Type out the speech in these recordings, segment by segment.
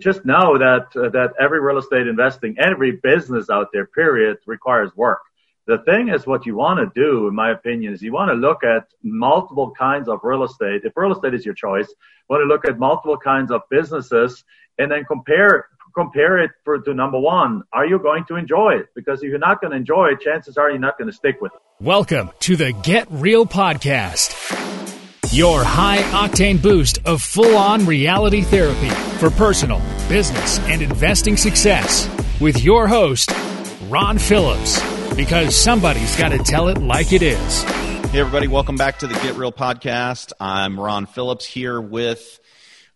Just know that uh, that every real estate investing, every business out there, period, requires work. The thing is, what you want to do, in my opinion, is you want to look at multiple kinds of real estate. If real estate is your choice, you want to look at multiple kinds of businesses and then compare compare it for, to number one. Are you going to enjoy it? Because if you're not going to enjoy it, chances are you're not going to stick with it. Welcome to the Get Real Podcast, your high octane boost of full on reality therapy for personal, business, and investing success with your host, Ron Phillips. Because somebody's got to tell it like it is. Hey, everybody, welcome back to the Get Real Podcast. I'm Ron Phillips here with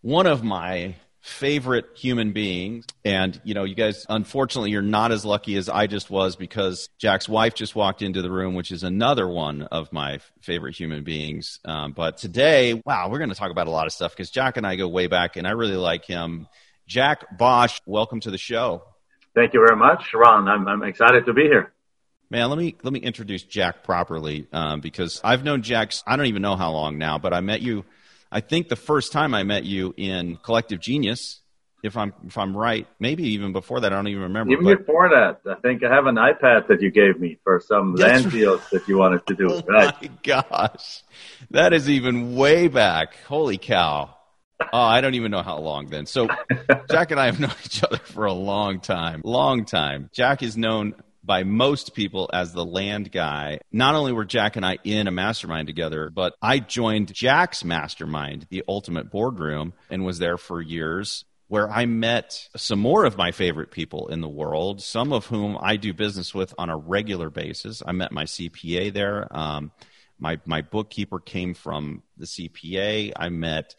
one of my favorite human beings. And, you know, you guys, unfortunately, you're not as lucky as I just was because Jack's wife just walked into the room, which is another one of my favorite human beings. Um, but today, wow, we're going to talk about a lot of stuff because Jack and I go way back and I really like him. Jack Bosch, welcome to the show. Thank you very much, Ron. I'm, I'm excited to be here. Man, let me let me introduce Jack properly um, because I've known Jack. I don't even know how long now, but I met you I think the first time I met you in Collective Genius, if I'm if I'm right, maybe even before that, I don't even remember. Even but, before that, I think I have an iPad that you gave me for some land deals that you wanted to do. oh right. my gosh, that is even way back. Holy cow! Oh, I don't even know how long then. So Jack and I have known each other for a long time, long time. Jack is known by most people as the land guy. Not only were Jack and I in a mastermind together, but I joined Jack's mastermind, the Ultimate Boardroom, and was there for years where I met some more of my favorite people in the world, some of whom I do business with on a regular basis. I met my CPA there. Um, my my bookkeeper came from the CPA. I met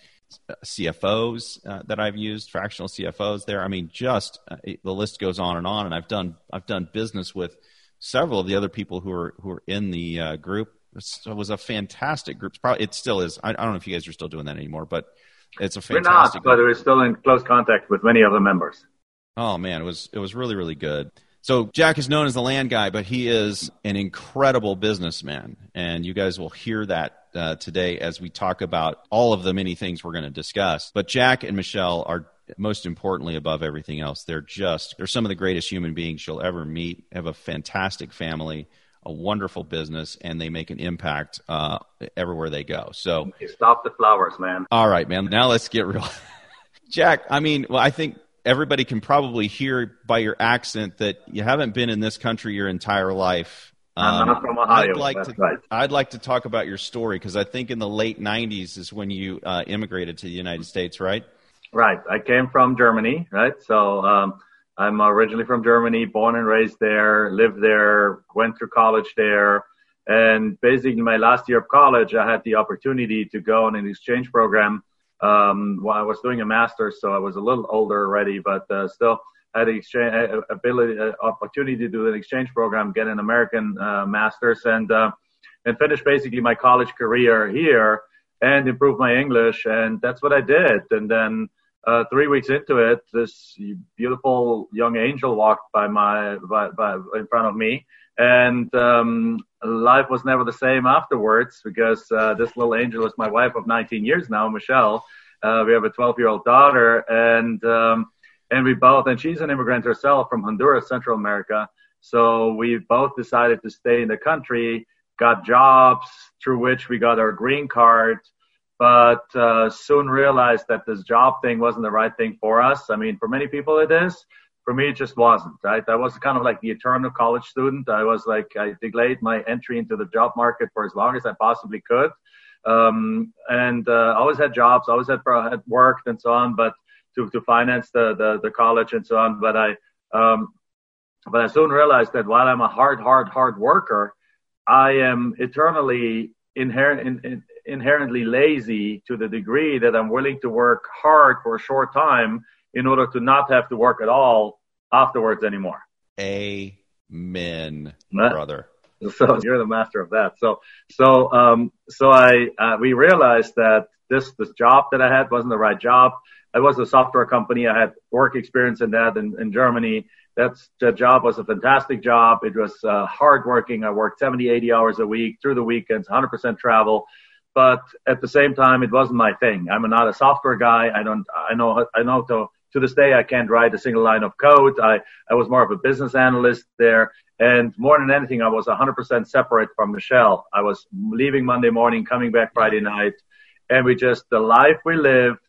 CFOs uh, that I've used, fractional CFOs there. I mean, just uh, the list goes on and on. And I've done I've done business with several of the other people who are who are in the uh, group. It was a fantastic group. Probably it still is. I, I, don't know if you guys are still doing that anymore, but it's a fantastic. We're not, but we're still in close contact with many of the members. Oh man, it was it was really really good. So Jack is known as the land guy, but he is an incredible businessman, and you guys will hear that uh, today as we talk about all of the many things we're going to discuss. But Jack and Michelle are most importantly above everything else. They're just they're some of the greatest human beings you'll ever meet. Have a fantastic family, a wonderful business, and they make an impact uh, everywhere they go. So stop the flowers, man. All right, man. Now let's get real. Jack, I mean, well, I think everybody can probably hear by your accent that you haven't been in this country your entire life I'm not um, from Ohio. I'd like to. Right. I'd like to talk about your story because I think in the late '90s is when you uh, immigrated to the United States, right? Right. I came from Germany, right? So um, I'm originally from Germany, born and raised there, lived there, went through college there, and basically my last year of college, I had the opportunity to go on an exchange program. Um, while I was doing a master's, so I was a little older already, but uh, still had the exchange ability, uh, opportunity to do an exchange program, get an American uh, master's, and uh, and finish basically my college career here and improve my English, and that's what I did. And then uh, three weeks into it, this beautiful young angel walked by my by, by in front of me, and um, life was never the same afterwards because uh, this little angel is my wife of 19 years now, Michelle. Uh, we have a 12 year old daughter, and um, and we both, and she's an immigrant herself from Honduras, Central America. So we both decided to stay in the country, got jobs through which we got our green card, but uh, soon realized that this job thing wasn't the right thing for us. I mean, for many people it is. For me, it just wasn't. Right? I was kind of like the eternal college student. I was like, I delayed my entry into the job market for as long as I possibly could, um, and uh, always had jobs, I always had, had worked and so on, but to, to finance the, the, the college and so on. But I, um, but I soon realized that while I'm a hard, hard, hard worker, I am eternally inherent, in, in, inherently lazy to the degree that I'm willing to work hard for a short time in order to not have to work at all afterwards anymore. Amen, brother. So you're the master of that. So, so, um, so I, uh, we realized that this, this job that I had wasn't the right job. I was a software company. I had work experience in that in, in Germany. That's the job was a fantastic job. It was uh, hard working. I worked 70, 80 hours a week through the weekends, 100% travel. But at the same time, it wasn't my thing. I'm not a software guy. I don't, I know, I know to to this day, I can't write a single line of code. I, I was more of a business analyst there. And more than anything, I was 100% separate from Michelle. I was leaving Monday morning, coming back Friday night. And we just, the life we lived,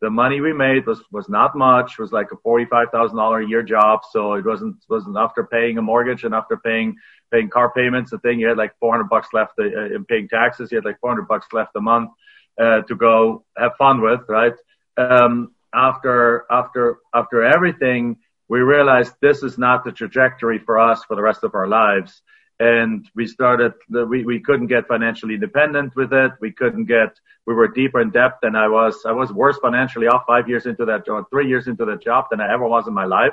the money we made was, was not much. It was like a $45,000 a year job. So it wasn't, wasn't after paying a mortgage and after paying, paying car payments, the thing you had like 400 bucks left uh, in paying taxes. You had like 400 bucks left a month, uh, to go have fun with, right? Um, after, after, after everything, we realized this is not the trajectory for us for the rest of our lives. And we started, we, we couldn't get financially independent with it. We couldn't get, we were deeper in debt than I was. I was worse financially off five years into that job, three years into that job than I ever was in my life,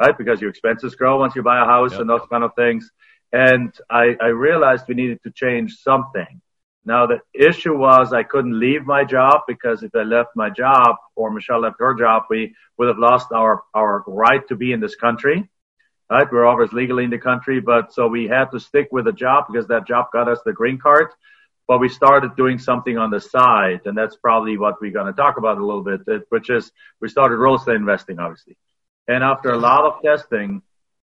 right? Because your expenses grow once you buy a house yep. and those kind of things. And I, I realized we needed to change something. Now the issue was I couldn't leave my job because if I left my job or Michelle left her job, we would have lost our, our right to be in this country. Right? We're always legally in the country, but so we had to stick with a job because that job got us the green card. But we started doing something on the side, and that's probably what we're going to talk about a little bit, uh, which is we started real estate investing, obviously. And after a lot of testing,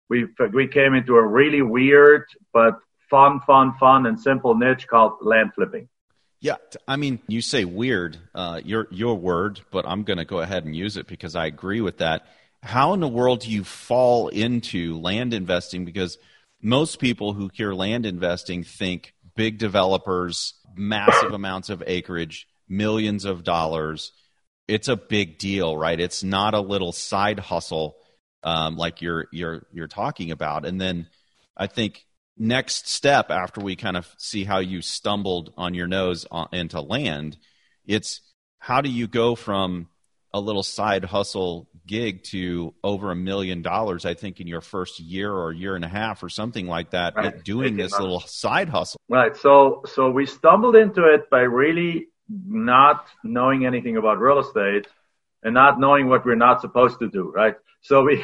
we we came into a really weird but fun, fun, fun, and simple niche called land flipping. Yeah, I mean, you say weird, uh, your your word, but I'm going to go ahead and use it because I agree with that. How in the world do you fall into land investing? Because most people who hear land investing think big developers, massive amounts of acreage, millions of dollars. It's a big deal, right? It's not a little side hustle um, like you're you're you're talking about. And then I think next step after we kind of see how you stumbled on your nose uh, into land, it's how do you go from a little side hustle gig to over a million dollars, I think, in your first year or year and a half or something like that, right. doing this little side hustle. Right. So, so we stumbled into it by really not knowing anything about real estate and not knowing what we're not supposed to do. Right. So we,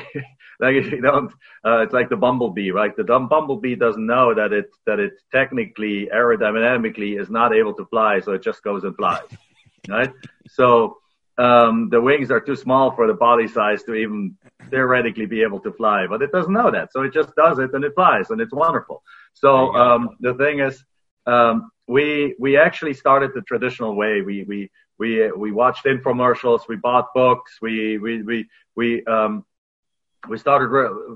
like if you don't, uh, it's like the bumblebee, right? The dumb bumblebee doesn't know that it that it technically aerodynamically is not able to fly, so it just goes and flies, right? So um, the wings are too small for the body size to even theoretically be able to fly, but it doesn't know that, so it just does it and it flies, and it's wonderful. So um, the thing is, um, we we actually started the traditional way. We we we we watched infomercials, we bought books, we we we we um, we started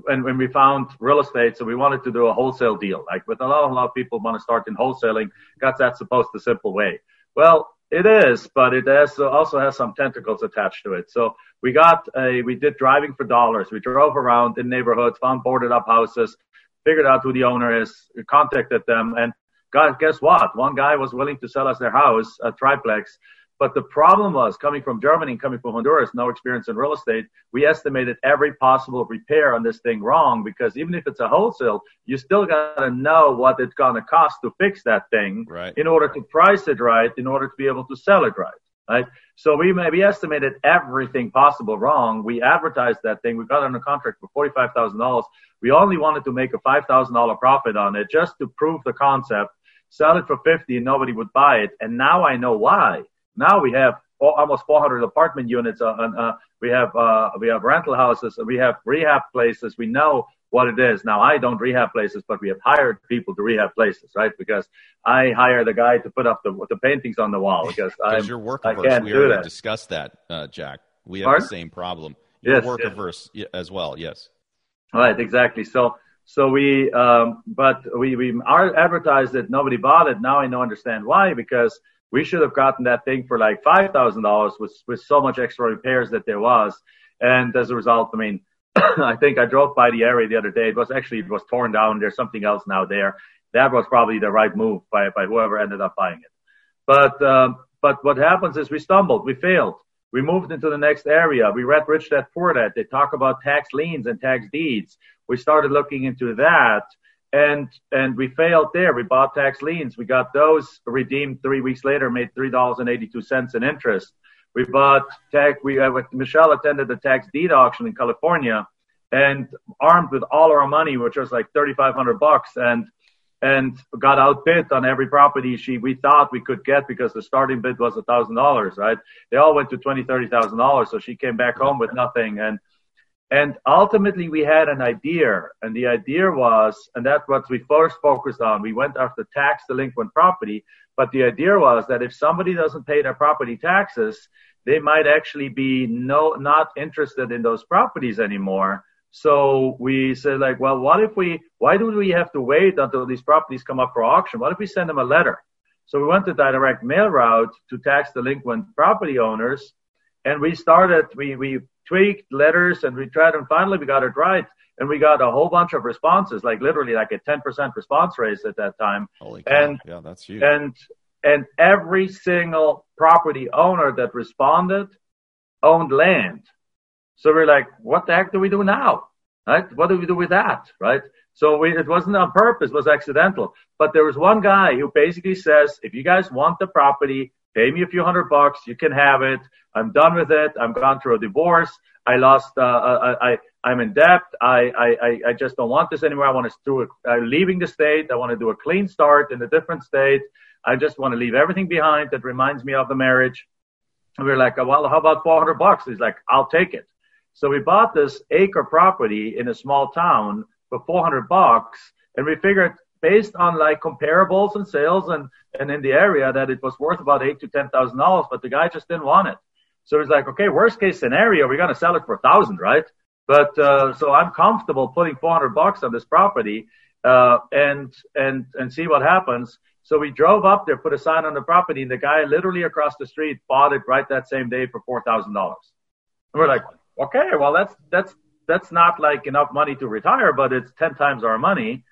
and when we found real estate, so we wanted to do a wholesale deal. Like with a lot, a lot of people want to start in wholesaling, because that's supposed the simple way. Well, it is, but it has, also has some tentacles attached to it. So we got a, we did driving for dollars. We drove around in neighborhoods, found boarded up houses, figured out who the owner is, contacted them, and got, guess what? One guy was willing to sell us their house, a triplex, but the problem was coming from Germany and coming from Honduras, no experience in real estate. We estimated every possible repair on this thing wrong because even if it's a wholesale, you still got to know what it's going to cost to fix that thing right. in order to price it right, in order to be able to sell it right. Right. So we maybe estimated everything possible wrong. We advertised that thing. We got under contract for $45,000. We only wanted to make a $5,000 profit on it just to prove the concept, sell it for 50 and nobody would buy it. And now I know why now we have almost 400 apartment units. Uh, uh, we have uh, we have rental houses. We have rehab places. We know what it is. Now I don't rehab places, but we have hired people to rehab places, right? Because I hire the guy to put up the the paintings on the wall because I you're work averse. I can't we do already that. discussed that, uh, Jack. We have Pardon? the same problem. You're yes, work yes. averse as well. Yes. Right. Exactly. So. So we, um, but we, we are advertised it. Nobody bought it. Now I know understand why because we should have gotten that thing for like five thousand dollars with with so much extra repairs that there was. And as a result, I mean, I think I drove by the area the other day. It was actually it was torn down. There's something else now there. That was probably the right move by by whoever ended up buying it. But um, but what happens is we stumbled, we failed. We moved into the next area. We read Rich Dad Poor Dad. They talk about tax liens and tax deeds. We started looking into that and and we failed there. We bought tax liens. We got those redeemed three weeks later, made three dollars and eighty two cents in interest. We bought tax. We uh, Michelle attended the tax deed auction in California, and armed with all our money, which was like thirty five hundred bucks, and and got outbid on every property she we thought we could get because the starting bid was a thousand dollars, right? They all went to twenty, thirty thousand dollars, so she came back home with nothing. And and ultimately we had an idea, and the idea was, and that's what we first focused on. We went after tax delinquent property, but the idea was that if somebody doesn't pay their property taxes, they might actually be no not interested in those properties anymore so we said like, well, what if we, why do we have to wait until these properties come up for auction? What if we send them a letter? So we went the direct mail route to tax delinquent property owners and we started, we, we tweaked letters and we tried and finally we got it right. And we got a whole bunch of responses, like literally like a 10% response rate at that time. Holy. And, yeah, that's huge. And, and every single property owner that responded owned land. So we're like, what the heck do we do now? Right? What do we do with that? Right? So we, it wasn't on purpose, it was accidental. But there was one guy who basically says, if you guys want the property, pay me a few hundred bucks, you can have it. I'm done with it. I'm gone through a divorce. I lost, uh, uh I, I, am in debt. I, I, I just don't want this anymore. I want to do it. I'm leaving the state. I want to do a clean start in a different state. I just want to leave everything behind that reminds me of the marriage. And we are like, well, how about 400 bucks? He's like, I'll take it. So we bought this acre property in a small town for 400 bucks, and we figured based on like comparables and sales and and in the area that it was worth about eight to ten thousand dollars, but the guy just didn't want it. So he's like, okay, worst case scenario, we're gonna sell it for a thousand, right? But uh, so I'm comfortable putting 400 bucks on this property uh, and and and see what happens. So we drove up there, put a sign on the property, and the guy literally across the street bought it right that same day for four thousand dollars. And we're like, okay, well that's that's that's not like enough money to retire, but it's ten times our money.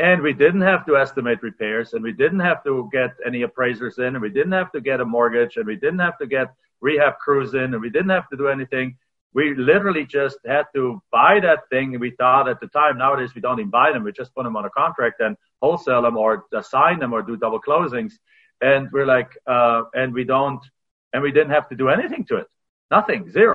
And we didn't have to estimate repairs, and we didn't have to get any appraisers in, and we didn't have to get a mortgage, and we didn't have to get rehab crews in, and we didn't have to do anything. We literally just had to buy that thing. We thought at the time, nowadays we don't even buy them. We just put them on a contract and wholesale them or assign them or do double closings. And we're like, uh, and we don't, and we didn't have to do anything to it. Nothing, zero.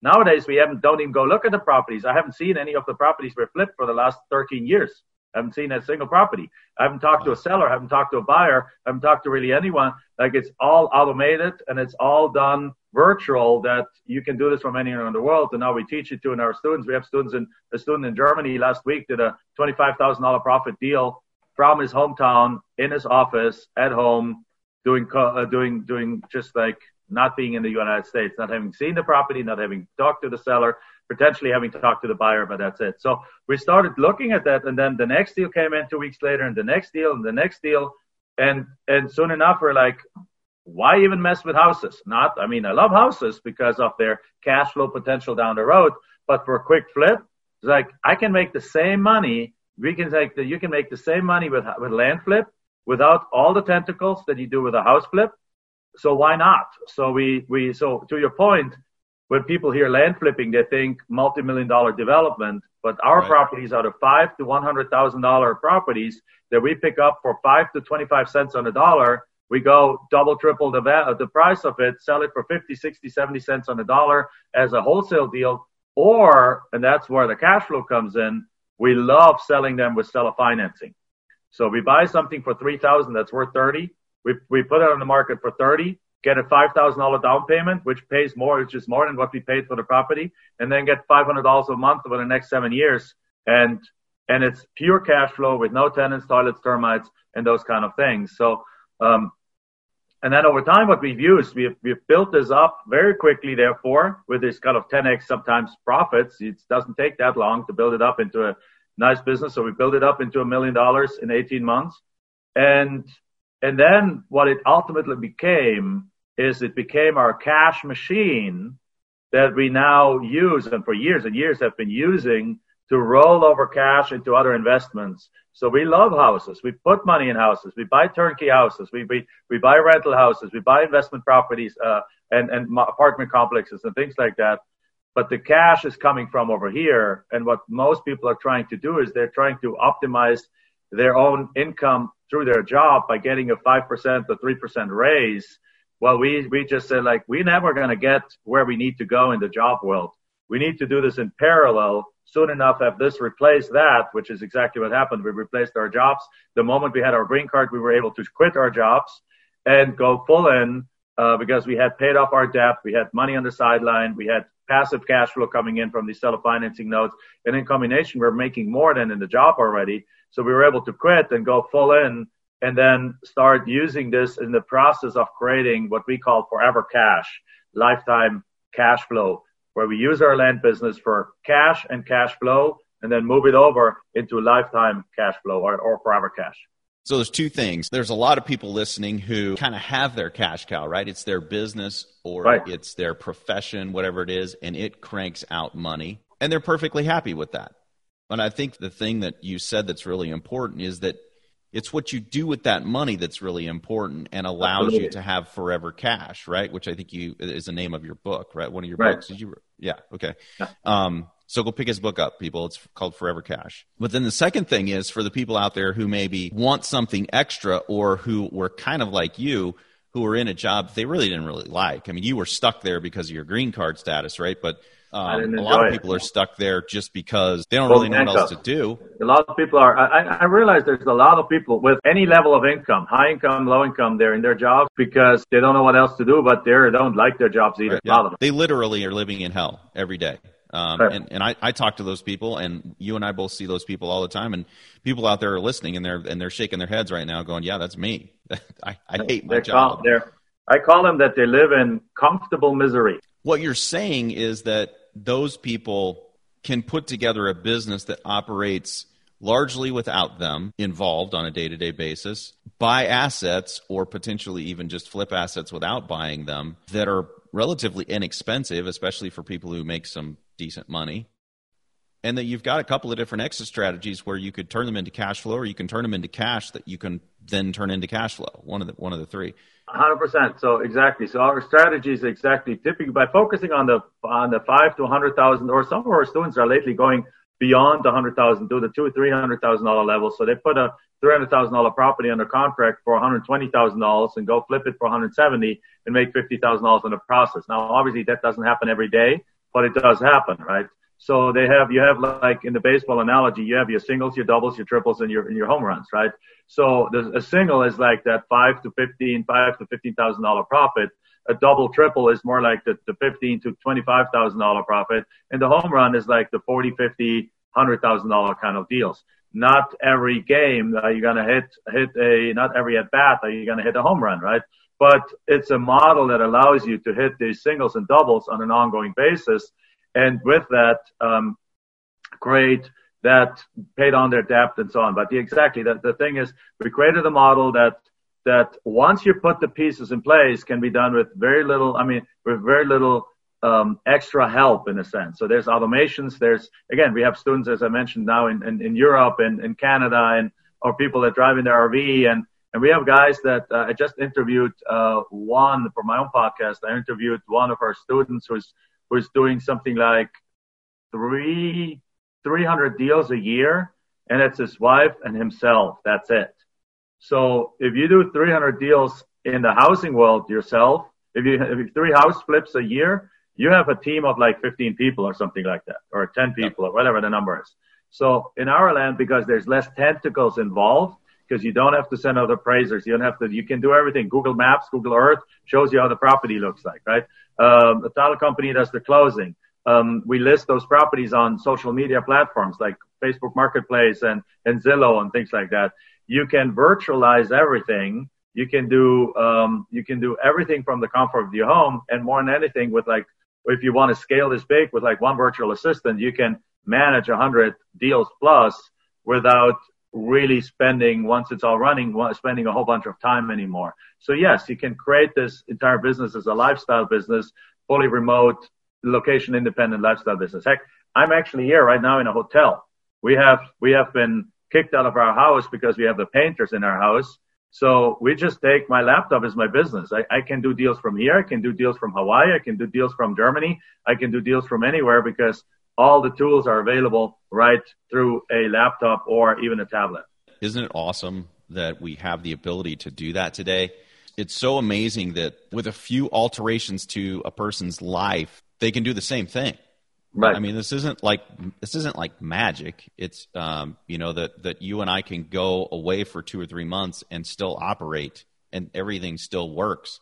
Nowadays, we haven't, don't even go look at the properties. I haven't seen any of the properties we flipped for the last 13 years. I haven't seen a single property. I haven't talked to a seller. I haven't talked to a buyer. I haven't talked to really anyone. Like it's all automated and it's all done virtual that you can do this from anywhere in the world. And now we teach it to our students. We have students in a student in Germany last week did a $25,000 profit deal from his hometown in his office at home doing, uh, doing, doing just like not being in the United States, not having seen the property, not having talked to the seller, potentially having to talk to the buyer, but that's it. So we started looking at that, and then the next deal came in two weeks later, and the next deal, and the next deal, and and soon enough we're like, why even mess with houses? Not, I mean, I love houses because of their cash flow potential down the road, but for a quick flip, it's like I can make the same money. We can take the, you can make the same money with with land flip without all the tentacles that you do with a house flip so why not? So we, we, so to your point, when people hear land flipping, they think multi-million dollar development, but our right. properties are the five to one hundred thousand dollar properties that we pick up for five to twenty-five cents on a dollar. We go double, triple the va- the price of it, sell it for 50, 60, 70 cents on a dollar as a wholesale deal, or and that's where the cash flow comes in. We love selling them with seller financing. So we buy something for three thousand that's worth thirty. We, we put it on the market for 30, get a $5,000 down payment, which pays more, which is more than what we paid for the property, and then get $500 a month over the next seven years. And, and it's pure cash flow with no tenants, toilets, termites, and those kind of things. So, um, and then over time, what we've used, we've, we've built this up very quickly, therefore, with this kind of 10x sometimes profits. It doesn't take that long to build it up into a nice business. So we built it up into a million dollars in 18 months. And and then what it ultimately became is it became our cash machine that we now use and for years and years have been using to roll over cash into other investments. So we love houses. We put money in houses. We buy turnkey houses. We, we, we buy rental houses. We buy investment properties, uh, and, and apartment complexes and things like that. But the cash is coming from over here. And what most people are trying to do is they're trying to optimize their own income through their job by getting a 5% or 3% raise. Well, we, we just said like, we're never going to get where we need to go in the job world. We need to do this in parallel soon enough have this replace that, which is exactly what happened. We replaced our jobs. The moment we had our green card, we were able to quit our jobs and go full in uh, because we had paid off our debt. We had money on the sideline. We had passive cash flow coming in from these seller financing notes. And in combination, we we're making more than in the job already. So we were able to quit and go full in and then start using this in the process of creating what we call forever cash, lifetime cash flow where we use our land business for cash and cash flow and then move it over into lifetime cash flow or, or forever cash. So there's two things. There's a lot of people listening who kind of have their cash cow, right? It's their business or right. it's their profession, whatever it is, and it cranks out money. And they're perfectly happy with that. And I think the thing that you said that's really important is that it's what you do with that money that's really important and allows Absolutely. you to have forever cash, right? Which I think you is the name of your book, right? One of your right. books. Did you? Yeah. Okay. Yeah. Um, so go pick his book up, people. It's called Forever Cash. But then the second thing is for the people out there who maybe want something extra or who were kind of like you, who were in a job they really didn't really like. I mean, you were stuck there because of your green card status, right? But um, a lot of people it. are stuck there just because they don't really know what else to do. A lot of people are. I, I realize there's a lot of people with any level of income, high income, low income, they're in their jobs because they don't know what else to do, but they don't like their jobs either. Right, yeah. They literally are living in hell every day. Um, right. And, and I, I talk to those people, and you and I both see those people all the time. And people out there are listening, and they're and they're shaking their heads right now, going, "Yeah, that's me. I, I hate my they're job." Call, I call them that they live in comfortable misery. What you're saying is that those people can put together a business that operates largely without them involved on a day to day basis, buy assets or potentially even just flip assets without buying them that are relatively inexpensive, especially for people who make some decent money. And that you've got a couple of different exit strategies where you could turn them into cash flow or you can turn them into cash that you can then turn into cash flow. One of the one of the three. Hundred percent. So exactly. So our strategy is exactly typically by focusing on the on the five to hundred thousand, or some of our students are lately going beyond the hundred thousand, to the two three hundred thousand dollar level. So they put a three hundred thousand dollar property under contract for one hundred twenty thousand dollars and go flip it for one hundred seventy and make fifty thousand dollars in the process. Now, obviously, that doesn't happen every day, but it does happen, right? So they have you have like in the baseball analogy, you have your singles, your doubles, your triples, and your and your home runs, right? So a single is like that five to fifteen, five to fifteen thousand dollar profit. A double triple is more like the, the fifteen to twenty five thousand dollar profit, and the home run is like the forty, fifty, hundred thousand dollar kind of deals. Not every game are you gonna hit hit a not every at bat are you gonna hit a home run, right? But it's a model that allows you to hit these singles and doubles on an ongoing basis and with that, um, create that paid on their debt and so on. But the, exactly, the, the thing is, we created a model that that once you put the pieces in place, can be done with very little. I mean, with very little um, extra help in a sense. So there's automations. There's again, we have students, as I mentioned, now in, in, in Europe and in Canada, and or people that drive in their RV, and and we have guys that uh, I just interviewed uh, one for my own podcast. I interviewed one of our students who's was doing something like three, 300 deals a year, and it's his wife and himself. That's it. So if you do 300 deals in the housing world yourself, if you have three house flips a year, you have a team of like 15 people or something like that, or 10 people or whatever the number is. So in our land, because there's less tentacles involved, because you don't have to send out appraisers, you don't have to, you can do everything. Google Maps, Google Earth shows you how the property looks like, right? Um, the title company does the closing. Um, we list those properties on social media platforms like Facebook Marketplace and, and Zillow and things like that. You can virtualize everything. You can do um, you can do everything from the comfort of your home, and more than anything, with like if you want to scale this big with like one virtual assistant, you can manage a hundred deals plus without really spending once it's all running, spending a whole bunch of time anymore. So yes, you can create this entire business as a lifestyle business, fully remote, location independent lifestyle business. Heck, I'm actually here right now in a hotel. We have, we have been kicked out of our house because we have the painters in our house. So we just take my laptop as my business. I, I can do deals from here. I can do deals from Hawaii. I can do deals from Germany. I can do deals from anywhere because all the tools are available right through a laptop or even a tablet. Isn't it awesome that we have the ability to do that today? It's so amazing that with a few alterations to a person's life, they can do the same thing. Right. I mean, this isn't like this isn't like magic. It's um, you know that that you and I can go away for two or three months and still operate, and everything still works.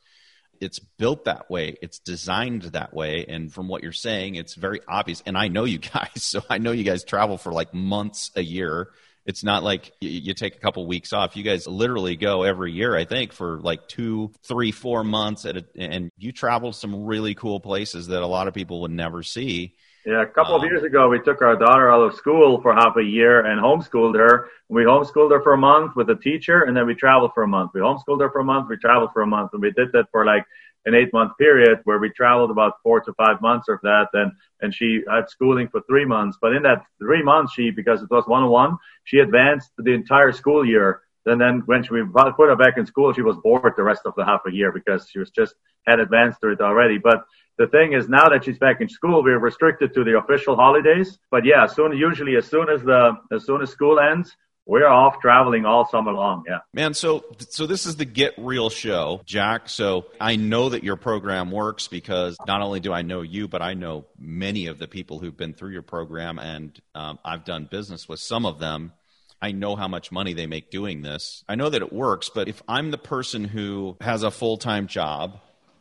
It's built that way. It's designed that way. And from what you're saying, it's very obvious. And I know you guys, so I know you guys travel for like months a year it's not like you, take a couple weeks off. You guys literally go every year, I think, for like two, three, four months, at a, and you travel some really cool places that a lot of people would never see. Yeah, a couple um, of years ago, we took our daughter out of school for half a year and homeschooled her. We homeschooled her for a month with a teacher, and then we traveled for a month. We homeschooled her for a month, we traveled for a month, and we did that for like an eight month period where we traveled about four to five months of that and and she had schooling for three months but in that three months she because it was one on one she advanced the entire school year and then when she, we put her back in school she was bored the rest of the half a year because she was just had advanced through it already but the thing is now that she's back in school we're restricted to the official holidays but yeah soon usually as soon as the as soon as school ends we're off traveling all summer long. Yeah, man. So, so this is the Get Real show, Jack. So I know that your program works because not only do I know you, but I know many of the people who've been through your program, and um, I've done business with some of them. I know how much money they make doing this. I know that it works, but if I'm the person who has a full time job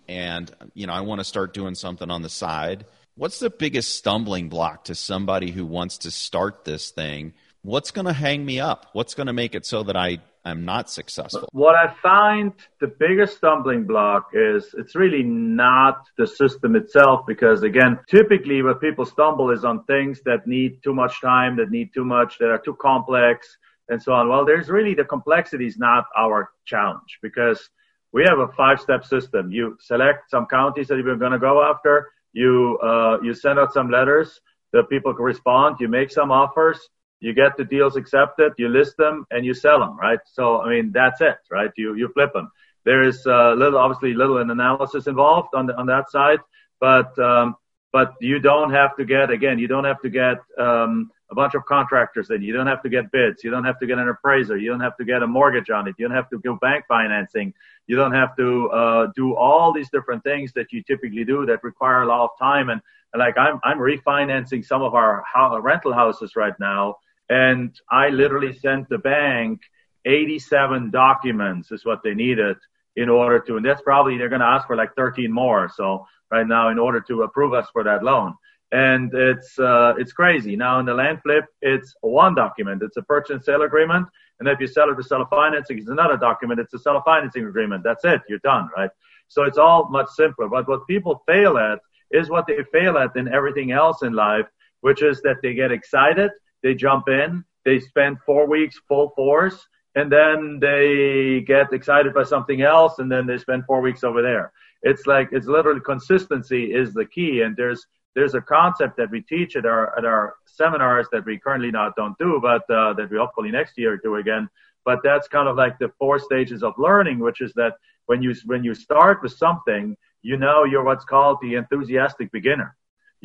and you know I want to start doing something on the side, what's the biggest stumbling block to somebody who wants to start this thing? what's going to hang me up? What's going to make it so that I am not successful? What I find the biggest stumbling block is it's really not the system itself because again, typically what people stumble is on things that need too much time, that need too much, that are too complex and so on. Well, there's really the complexity is not our challenge because we have a five step system. You select some counties that you're going to go after. You, uh, you send out some letters. The people can respond. You make some offers you get the deals accepted, you list them, and you sell them, right? So, I mean, that's it, right? You you flip them. There is uh, little, obviously, little an analysis involved on the, on that side, but um, but you don't have to get again, you don't have to get um, a bunch of contractors in. You don't have to get bids. You don't have to get an appraiser. You don't have to get a mortgage on it. You don't have to do bank financing. You don't have to uh, do all these different things that you typically do that require a lot of time. And, and like I'm I'm refinancing some of our ho- rental houses right now and I literally sent the bank 87 documents is what they needed in order to, and that's probably, they're going to ask for like 13 more. So right now in order to approve us for that loan. And it's, uh, it's crazy. Now in the land flip, it's one document. It's a purchase and sale agreement. And if you sell it to seller financing, it's another document. It's a seller financing agreement. That's it. You're done, right? So it's all much simpler. But what people fail at is what they fail at in everything else in life, which is that they get excited they jump in, they spend four weeks full force, and then they get excited by something else, and then they spend four weeks over there. It's like it's literally consistency is the key, and there's there's a concept that we teach at our at our seminars that we currently not don't do, but uh, that we hopefully next year do again. But that's kind of like the four stages of learning, which is that when you when you start with something, you know you're what's called the enthusiastic beginner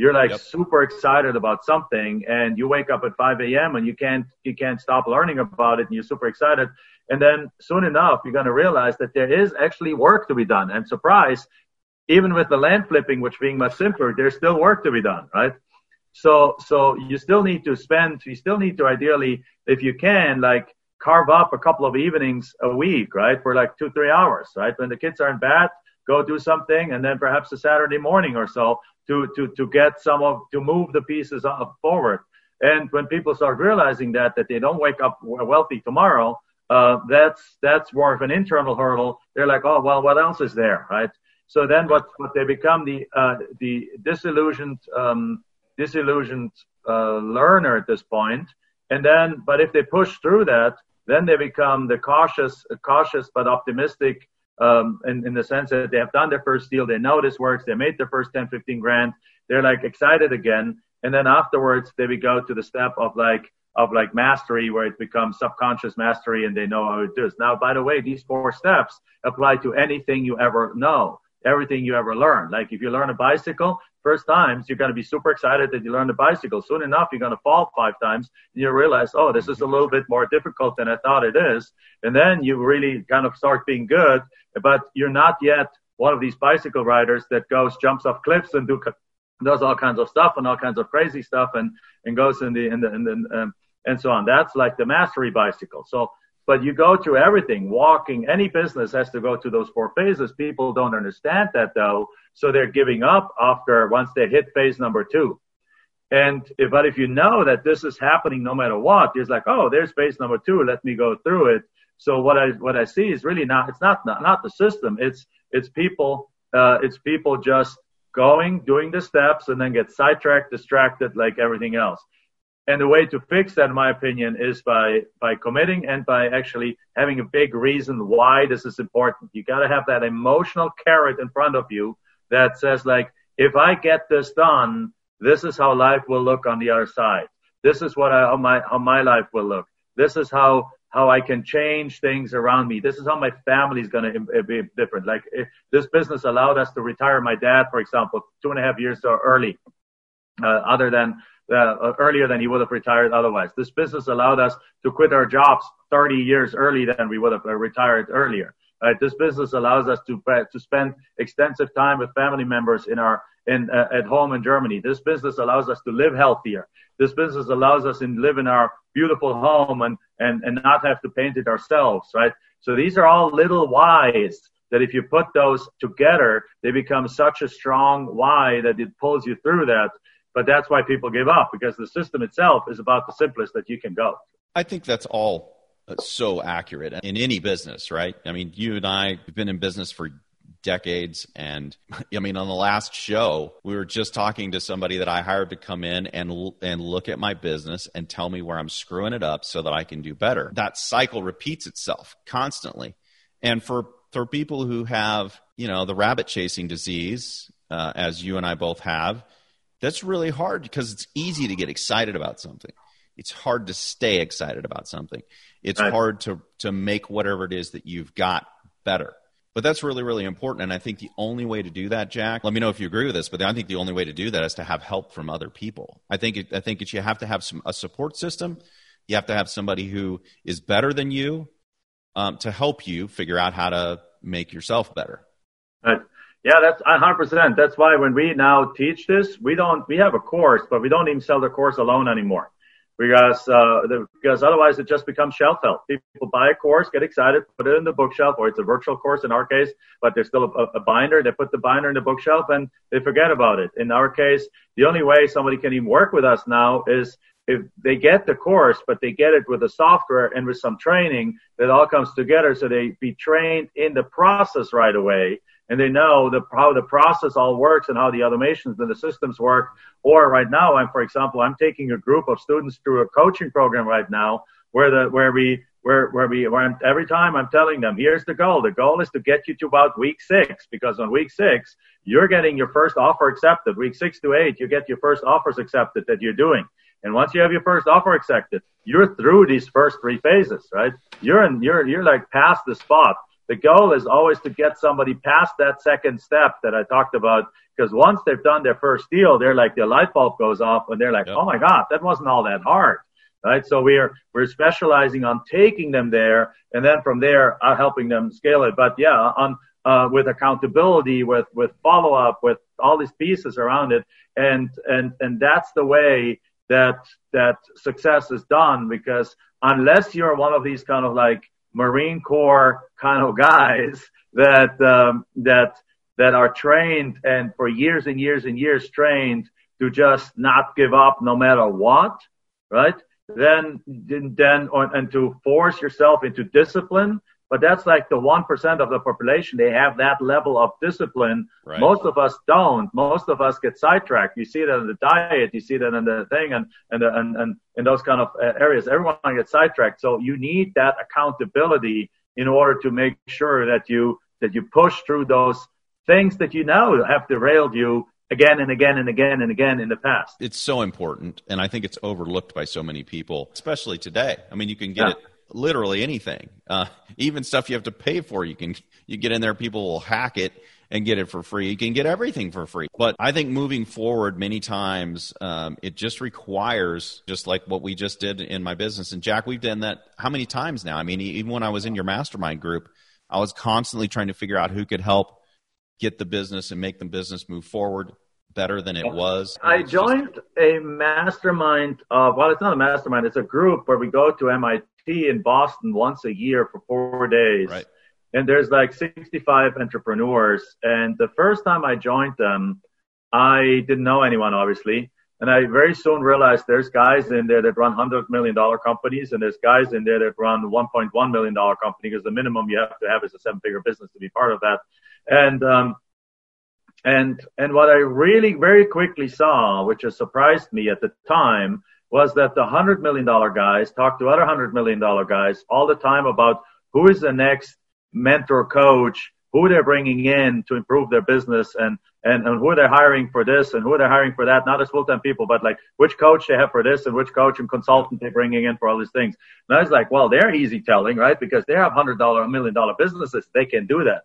you're like yep. super excited about something and you wake up at 5 a.m. and you can't, you can't stop learning about it and you're super excited. And then soon enough, you're going to realize that there is actually work to be done and surprise, even with the land flipping, which being much simpler, there's still work to be done, right? So, so you still need to spend, you still need to ideally, if you can, like carve up a couple of evenings a week, right? For like two, three hours, right? When the kids are in bed, go do something and then perhaps a Saturday morning or so to, to, to get some of, to move the pieces forward. And when people start realizing that, that they don't wake up wealthy tomorrow, uh, that's, that's more of an internal hurdle. They're like, oh, well, what else is there, right? So then what, what they become the, uh, the disillusioned, um, disillusioned, uh, learner at this point. And then, but if they push through that, then they become the cautious, cautious but optimistic um, in, in the sense that they have done their first deal, they know this works, they made their first 10, 15 grand, they're like excited again. And then afterwards, they would go to the step of like, of like mastery where it becomes subconscious mastery and they know how it does. Now, by the way, these four steps apply to anything you ever know, everything you ever learn. Like if you learn a bicycle, first times, you're going to be super excited that you learned the bicycle. Soon enough, you're going to fall five times and you realize, oh, this is a little bit more difficult than I thought it is. And then you really kind of start being good, but you're not yet one of these bicycle riders that goes, jumps off cliffs and do does all kinds of stuff and all kinds of crazy stuff and, and goes in the, in the, in the, um, and so on. That's like the mastery bicycle. So, but you go through everything, walking, any business has to go through those four phases. People don't understand that though. So they're giving up after once they hit phase number two. And, but if you know that this is happening no matter what, it's like, oh, there's phase number two. Let me go through it. So what I, what I see is really not, it's not, not, not the system. It's, it's people, uh, it's people just going, doing the steps and then get sidetracked, distracted like everything else. And the way to fix that, in my opinion, is by, by committing and by actually having a big reason why this is important. You got to have that emotional carrot in front of you that says like, if I get this done, this is how life will look on the other side. This is what I, how my, how my life will look. This is how how I can change things around me. This is how my family is going to be different. Like this business allowed us to retire my dad, for example, two and a half years early, uh, other than uh, earlier than he would have retired otherwise. This business allowed us to quit our jobs 30 years early than we would have uh, retired earlier. Right? This business allows us to uh, to spend extensive time with family members in our in uh, at home in Germany. This business allows us to live healthier. This business allows us to live in our beautiful home and, and, and not have to paint it ourselves, right? So these are all little whys that if you put those together, they become such a strong why that it pulls you through that. But that's why people give up because the system itself is about the simplest that you can go. I think that's all so accurate in any business, right? I mean, you and I have been in business for decades. And I mean, on the last show, we were just talking to somebody that I hired to come in and and look at my business and tell me where I'm screwing it up so that I can do better. That cycle repeats itself constantly. And for for people who have, you know, the rabbit chasing disease, uh, as you and I both have, that's really hard because it's easy to get excited about something. It's hard to stay excited about something. It's right. hard to to make whatever it is that you've got better. But that's really, really important. And I think the only way to do that, Jack, let me know if you agree with this, but I think the only way to do that is to have help from other people. I think, it, I think it, you have to have some, a support system. You have to have somebody who is better than you um, to help you figure out how to make yourself better. Yeah, that's 100%. That's why when we now teach this, we don't, we have a course, but we don't even sell the course alone anymore because uh, the, because otherwise it just becomes shelf help. People buy a course, get excited, put it in the bookshelf, or it's a virtual course in our case, but there's still a, a binder. They put the binder in the bookshelf and they forget about it. In our case, the only way somebody can even work with us now is if they get the course, but they get it with the software and with some training that all comes together, so they be trained in the process right away and they know the, how the process all works and how the automations and the systems work. Or right now, I'm, for example, I'm taking a group of students through a coaching program right now where the, where we, where, where we, where I'm, every time I'm telling them, here's the goal. The goal is to get you to about week six, because on week six, you're getting your first offer accepted. Week six to eight, you get your first offers accepted that you're doing. And once you have your first offer accepted, you're through these first three phases, right? You're in, you're, you're like past the spot the goal is always to get somebody past that second step that I talked about. Because once they've done their first deal, they're like, the light bulb goes off and they're like, yep. oh my God, that wasn't all that hard. Right. So we're, we're specializing on taking them there and then from there, uh, helping them scale it. But yeah, on, uh, with accountability, with, with follow up, with all these pieces around it. And, and, and that's the way that, that success is done because unless you're one of these kind of like, Marine Corps kind of guys that um, that that are trained and for years and years and years trained to just not give up no matter what, right? Then then and to force yourself into discipline but that's like the 1% of the population. They have that level of discipline. Right. Most of us don't. Most of us get sidetracked. You see that in the diet. You see that in the thing and, and, and, and in those kind of uh, areas. Everyone gets sidetracked. So you need that accountability in order to make sure that you, that you push through those things that you know have derailed you again and again and again and again in the past. It's so important, and I think it's overlooked by so many people, especially today. I mean, you can get yeah. it literally anything, uh, even stuff you have to pay for. You can you get in there, people will hack it and get it for free. You can get everything for free. But I think moving forward, many times um, it just requires just like what we just did in my business. And Jack, we've done that how many times now? I mean, even when I was in your mastermind group, I was constantly trying to figure out who could help get the business and make the business move forward. Better than it was? I joined just... a mastermind of, well, it's not a mastermind, it's a group where we go to MIT in Boston once a year for four days. Right. And there's like 65 entrepreneurs. And the first time I joined them, I didn't know anyone, obviously. And I very soon realized there's guys in there that run hundred million dollar companies, and there's guys in there that run 1.1 million dollar company because the minimum you have to have is a seven figure business to be part of that. And um, and and what I really very quickly saw, which has surprised me at the time, was that the hundred million dollar guys talk to other hundred million dollar guys all the time about who is the next mentor coach who they're bringing in to improve their business and, and, and who they're hiring for this and who they're hiring for that, not as full-time people, but like which coach they have for this and which coach and consultant they're bringing in for all these things. And I was like, well, they're easy telling, right? Because they have hundred dollar, million dollar businesses. They can do that.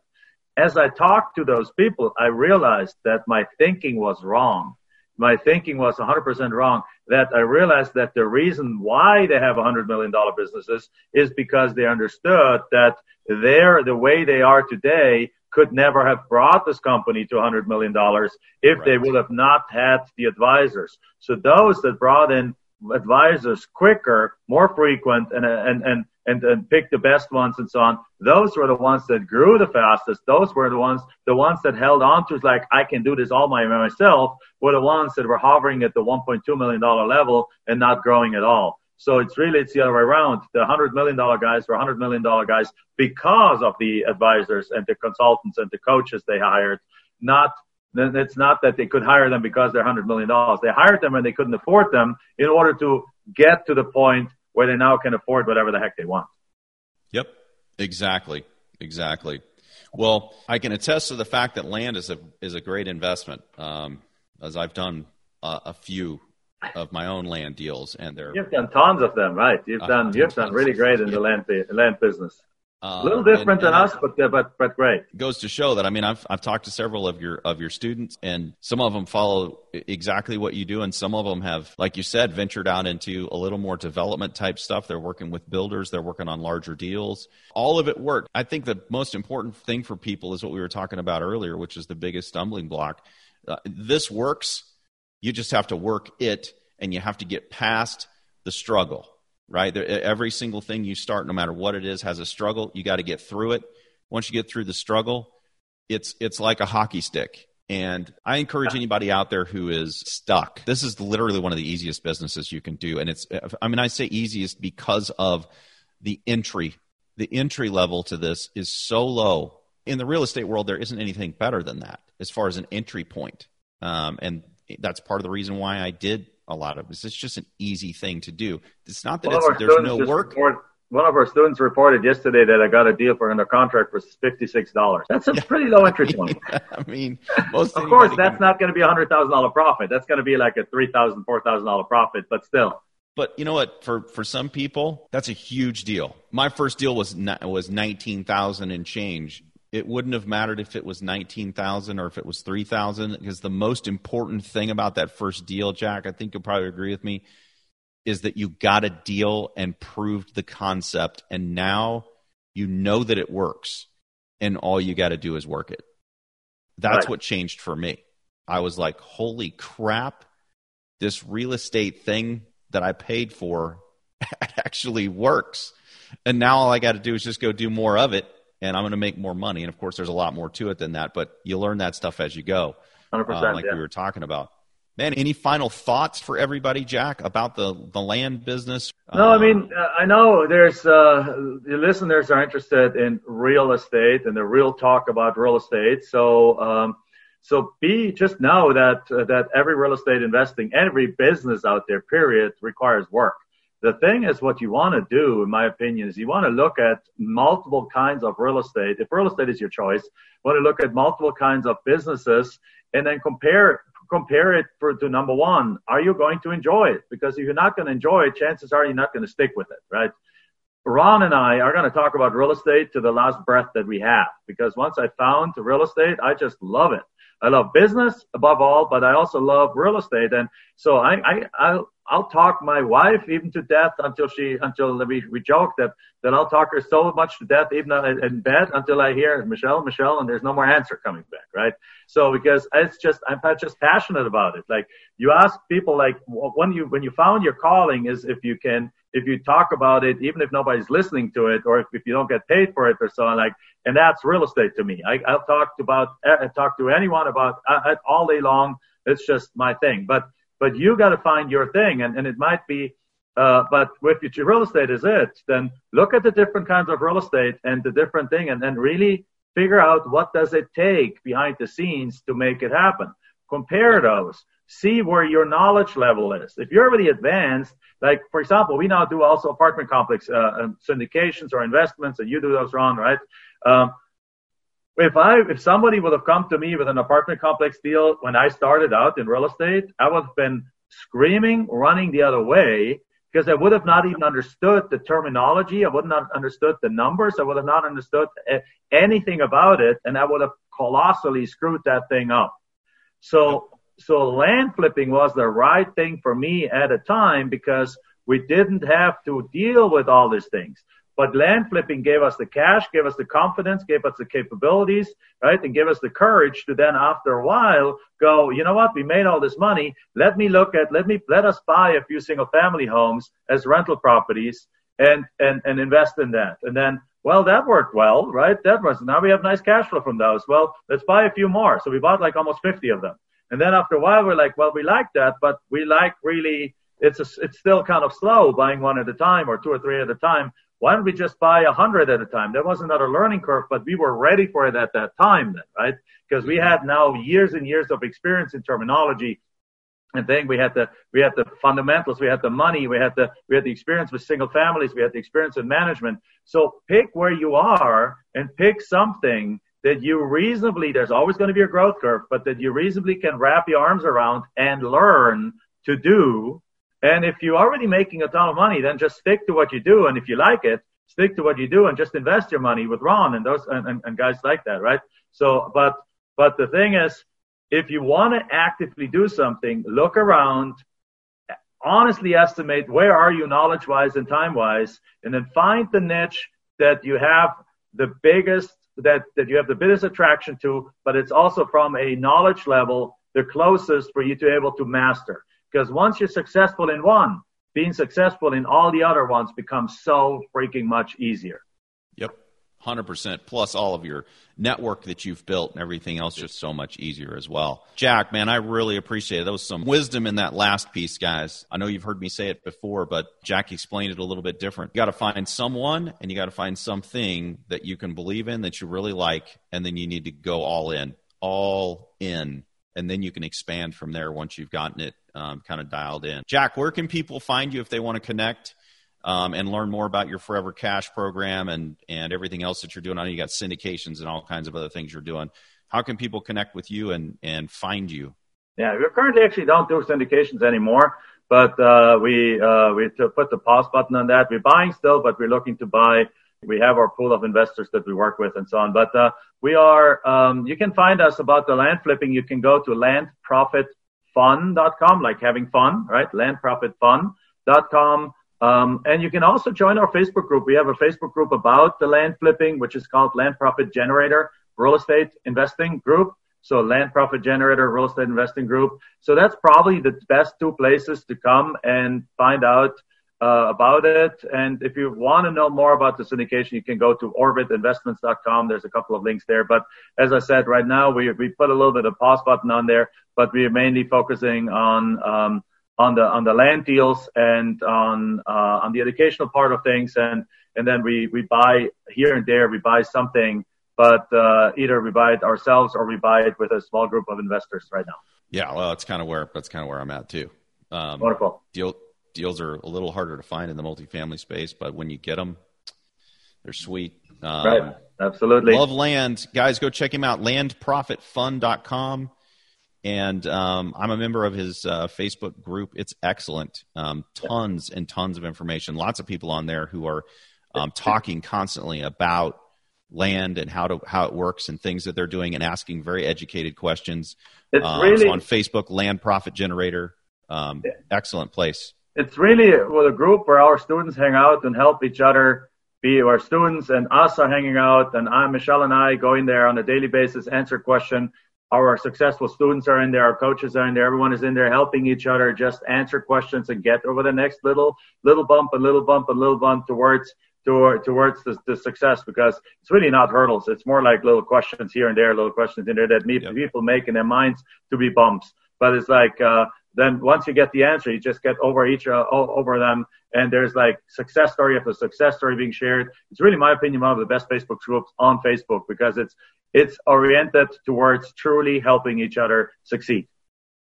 As I talked to those people, I realized that my thinking was wrong. My thinking was 100% wrong. That I realized that the reason why they have $100 million businesses is because they understood that they're the way they are today could never have brought this company to $100 million if right. they would have not had the advisors. So those that brought in advisors quicker, more frequent, and, and, and, and, and pick the best ones and so on, those were the ones that grew the fastest. Those were the ones, the ones that held on to like, I can do this all by myself were the ones that were hovering at the $1.2 million level and not growing at all. So it's really, it's the other way around. The hundred million dollar guys were hundred million dollar guys because of the advisors and the consultants and the coaches they hired. Not, it's not that they could hire them because they're hundred million dollars. They hired them and they couldn't afford them in order to get to the point where they now can afford whatever the heck they want. Yep. Exactly. Exactly. Well, I can attest to the fact that land is a, is a great investment. Um, as I've done uh, a few of my own land deals, and they're you've done tons of them, right? You've uh, done you've done really great in the land land business. Uh, a little different and, than us, but but but great. Goes to show that I mean I've I've talked to several of your of your students, and some of them follow exactly what you do, and some of them have, like you said, ventured out into a little more development type stuff. They're working with builders, they're working on larger deals. All of it worked. I think the most important thing for people is what we were talking about earlier, which is the biggest stumbling block. Uh, this works you just have to work it and you have to get past the struggle, right? Every single thing you start, no matter what it is, has a struggle. You got to get through it. Once you get through the struggle, it's, it's like a hockey stick. And I encourage anybody out there who is stuck. This is literally one of the easiest businesses you can do. And it's, I mean, I say easiest because of the entry. The entry level to this is so low. In the real estate world, there isn't anything better than that as far as an entry point. Um, and that's part of the reason why I did a lot of this. It's just an easy thing to do. It's not that it's, there's no work. Report, one of our students reported yesterday that I got a deal for under contract for fifty six dollars. That's a yeah, pretty low entry point. I mean, most of course, that's can... not going to be a hundred thousand dollar profit. That's going to be like a three thousand, four thousand dollar profit. But still. But you know what? For for some people, that's a huge deal. My first deal was was nineteen thousand and change it wouldn't have mattered if it was 19,000 or if it was 3,000 because the most important thing about that first deal, Jack, I think you'll probably agree with me, is that you got a deal and proved the concept and now you know that it works and all you got to do is work it. That's right. what changed for me. I was like, holy crap, this real estate thing that I paid for actually works. And now all I got to do is just go do more of it and I'm going to make more money. And of course, there's a lot more to it than that, but you learn that stuff as you go, 100%, uh, like yeah. we were talking about. Man, any final thoughts for everybody, Jack, about the, the land business? No, I mean, uh, I know there's uh, the listeners are interested in real estate and the real talk about real estate. So, um, so be just know that uh, that every real estate investing, every business out there, period, requires work. The thing is, what you want to do, in my opinion, is you want to look at multiple kinds of real estate. If real estate is your choice, you want to look at multiple kinds of businesses and then compare compare it for to number one. Are you going to enjoy it? Because if you're not going to enjoy it, chances are you're not going to stick with it, right? Ron and I are going to talk about real estate to the last breath that we have. Because once I found real estate, I just love it. I love business above all, but I also love real estate. And so I, I, I I'll talk my wife even to death until she until we, we joke that that I'll talk her so much to death even in bed until I hear Michelle Michelle and there's no more answer coming back right? So because it's just I'm just passionate about it. Like you ask people like when you when you found your calling is if you can if you talk about it even if nobody's listening to it or if, if you don't get paid for it or so on like and that's real estate to me. I, I'll talk about I talk to anyone about uh, all day long. It's just my thing. But but you got to find your thing. And, and it might be, uh, but if your real estate is it, then look at the different kinds of real estate and the different thing and then really figure out what does it take behind the scenes to make it happen. Compare those. See where your knowledge level is. If you're really advanced, like for example, we now do also apartment complex uh, um, syndications or investments, and you do those, Ron, right? Um, if I if somebody would have come to me with an apartment complex deal when I started out in real estate, I would have been screaming, running the other way because I would have not even understood the terminology. I would not understood the numbers. I would have not understood eh, anything about it, and I would have colossally screwed that thing up. So so land flipping was the right thing for me at a time because we didn't have to deal with all these things. But land flipping gave us the cash, gave us the confidence, gave us the capabilities, right? And gave us the courage to then after a while go, you know what? We made all this money. Let me look at, let me, let us buy a few single family homes as rental properties and, and, and invest in that. And then, well, that worked well, right? That was, now we have nice cash flow from those. Well, let's buy a few more. So we bought like almost 50 of them. And then after a while, we're like, well, we like that, but we like really, it's a, it's still kind of slow buying one at a time or two or three at a time. Why don't we just buy a hundred at a time? There was another learning curve, but we were ready for it at that time then, right? Because we had now years and years of experience in terminology and then we had the we had the fundamentals, we had the money, we had the we had the experience with single families, we had the experience with management. So pick where you are and pick something that you reasonably there's always going to be a growth curve, but that you reasonably can wrap your arms around and learn to do and if you're already making a ton of money, then just stick to what you do. And if you like it, stick to what you do and just invest your money with Ron and those and, and, and guys like that, right? So, but but the thing is, if you want to actively do something, look around, honestly estimate where are you knowledge wise and time wise, and then find the niche that you have the biggest that that you have the biggest attraction to, but it's also from a knowledge level the closest for you to be able to master. Because once you're successful in one, being successful in all the other ones becomes so freaking much easier. Yep. 100% plus all of your network that you've built and everything else just so much easier as well. Jack, man, I really appreciate it. There was some wisdom in that last piece, guys. I know you've heard me say it before, but Jack explained it a little bit different. You got to find someone and you got to find something that you can believe in that you really like, and then you need to go all in, all in, and then you can expand from there once you've gotten it um, kind of dialed in. Jack, where can people find you if they want to connect um, and learn more about your Forever Cash program and and everything else that you're doing? I know you got syndications and all kinds of other things you're doing. How can people connect with you and and find you? Yeah, we currently actually don't do syndications anymore, but uh, we uh, we put the pause button on that. We're buying still, but we're looking to buy. We have our pool of investors that we work with and so on. But uh, we are. Um, you can find us about the land flipping. You can go to Land Profit fun.com, like having fun, right? Landprofitfun.com. Um, and you can also join our Facebook group. We have a Facebook group about the land flipping, which is called Land Profit Generator Real Estate Investing Group. So Land Profit Generator Real Estate Investing Group. So that's probably the best two places to come and find out uh, about it. And if you want to know more about the syndication, you can go to orbitinvestments.com. There's a couple of links there. But as I said, right now we we put a little bit of pause button on there, but we are mainly focusing on um, on the on the land deals and on uh, on the educational part of things, and and then we we buy here and there we buy something, but uh, either we buy it ourselves or we buy it with a small group of investors right now. Yeah, well, that's kind of where that's kind of where I'm at too. Um, Wonderful. Deal deals are a little harder to find in the multifamily space, but when you get them, they're sweet. Um, right. Absolutely. Love land. Guys, go check him out. Landprofitfun.com. And um, I'm a member of his uh, Facebook group. It's excellent. Um, tons and tons of information. Lots of people on there who are um, talking constantly about land and how to how it works and things that they're doing and asking very educated questions. It's um, really so on Facebook, Land Profit Generator. Um, excellent place. It's really with a group where our students hang out and help each other be our students and us are hanging out and I'm Michelle and I go in there on a daily basis, answer question. Our successful students are in there, our coaches are in there, everyone is in there helping each other just answer questions and get over the next little little bump, a little bump, a little bump towards towards the, the success because it's really not hurdles. It's more like little questions here and there, little questions in there that yep. people make in their minds to be bumps. But it's like uh, then once you get the answer, you just get over each uh, over them, and there's like success story after success story being shared. It's really, my opinion, one of the best Facebook groups on Facebook because it's it's oriented towards truly helping each other succeed.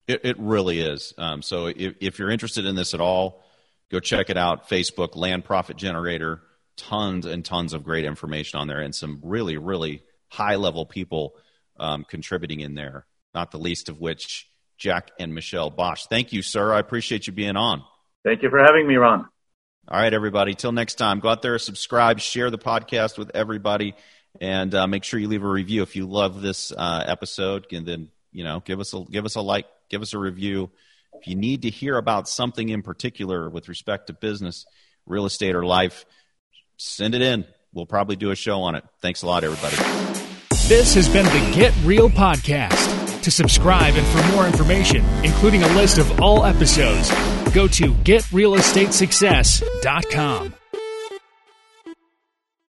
It, it really is. Um, so if, if you're interested in this at all, go check it out. Facebook Land Profit Generator tons and tons of great information on there and some really, really high level people um, contributing in there, not the least of which Jack and Michelle Bosch. Thank you, sir. I appreciate you being on. Thank you for having me, Ron. All right, everybody. Till next time, go out there, subscribe, share the podcast with everybody, and uh, make sure you leave a review if you love this uh, episode. And then, you know, give us a give us a like, give us a review. If you need to hear about something in particular with respect to business, real estate, or life, send it in. We'll probably do a show on it. Thanks a lot, everybody. This has been the Get Real Podcast. To subscribe and for more information, including a list of all episodes, go to getrealestatesuccess.com.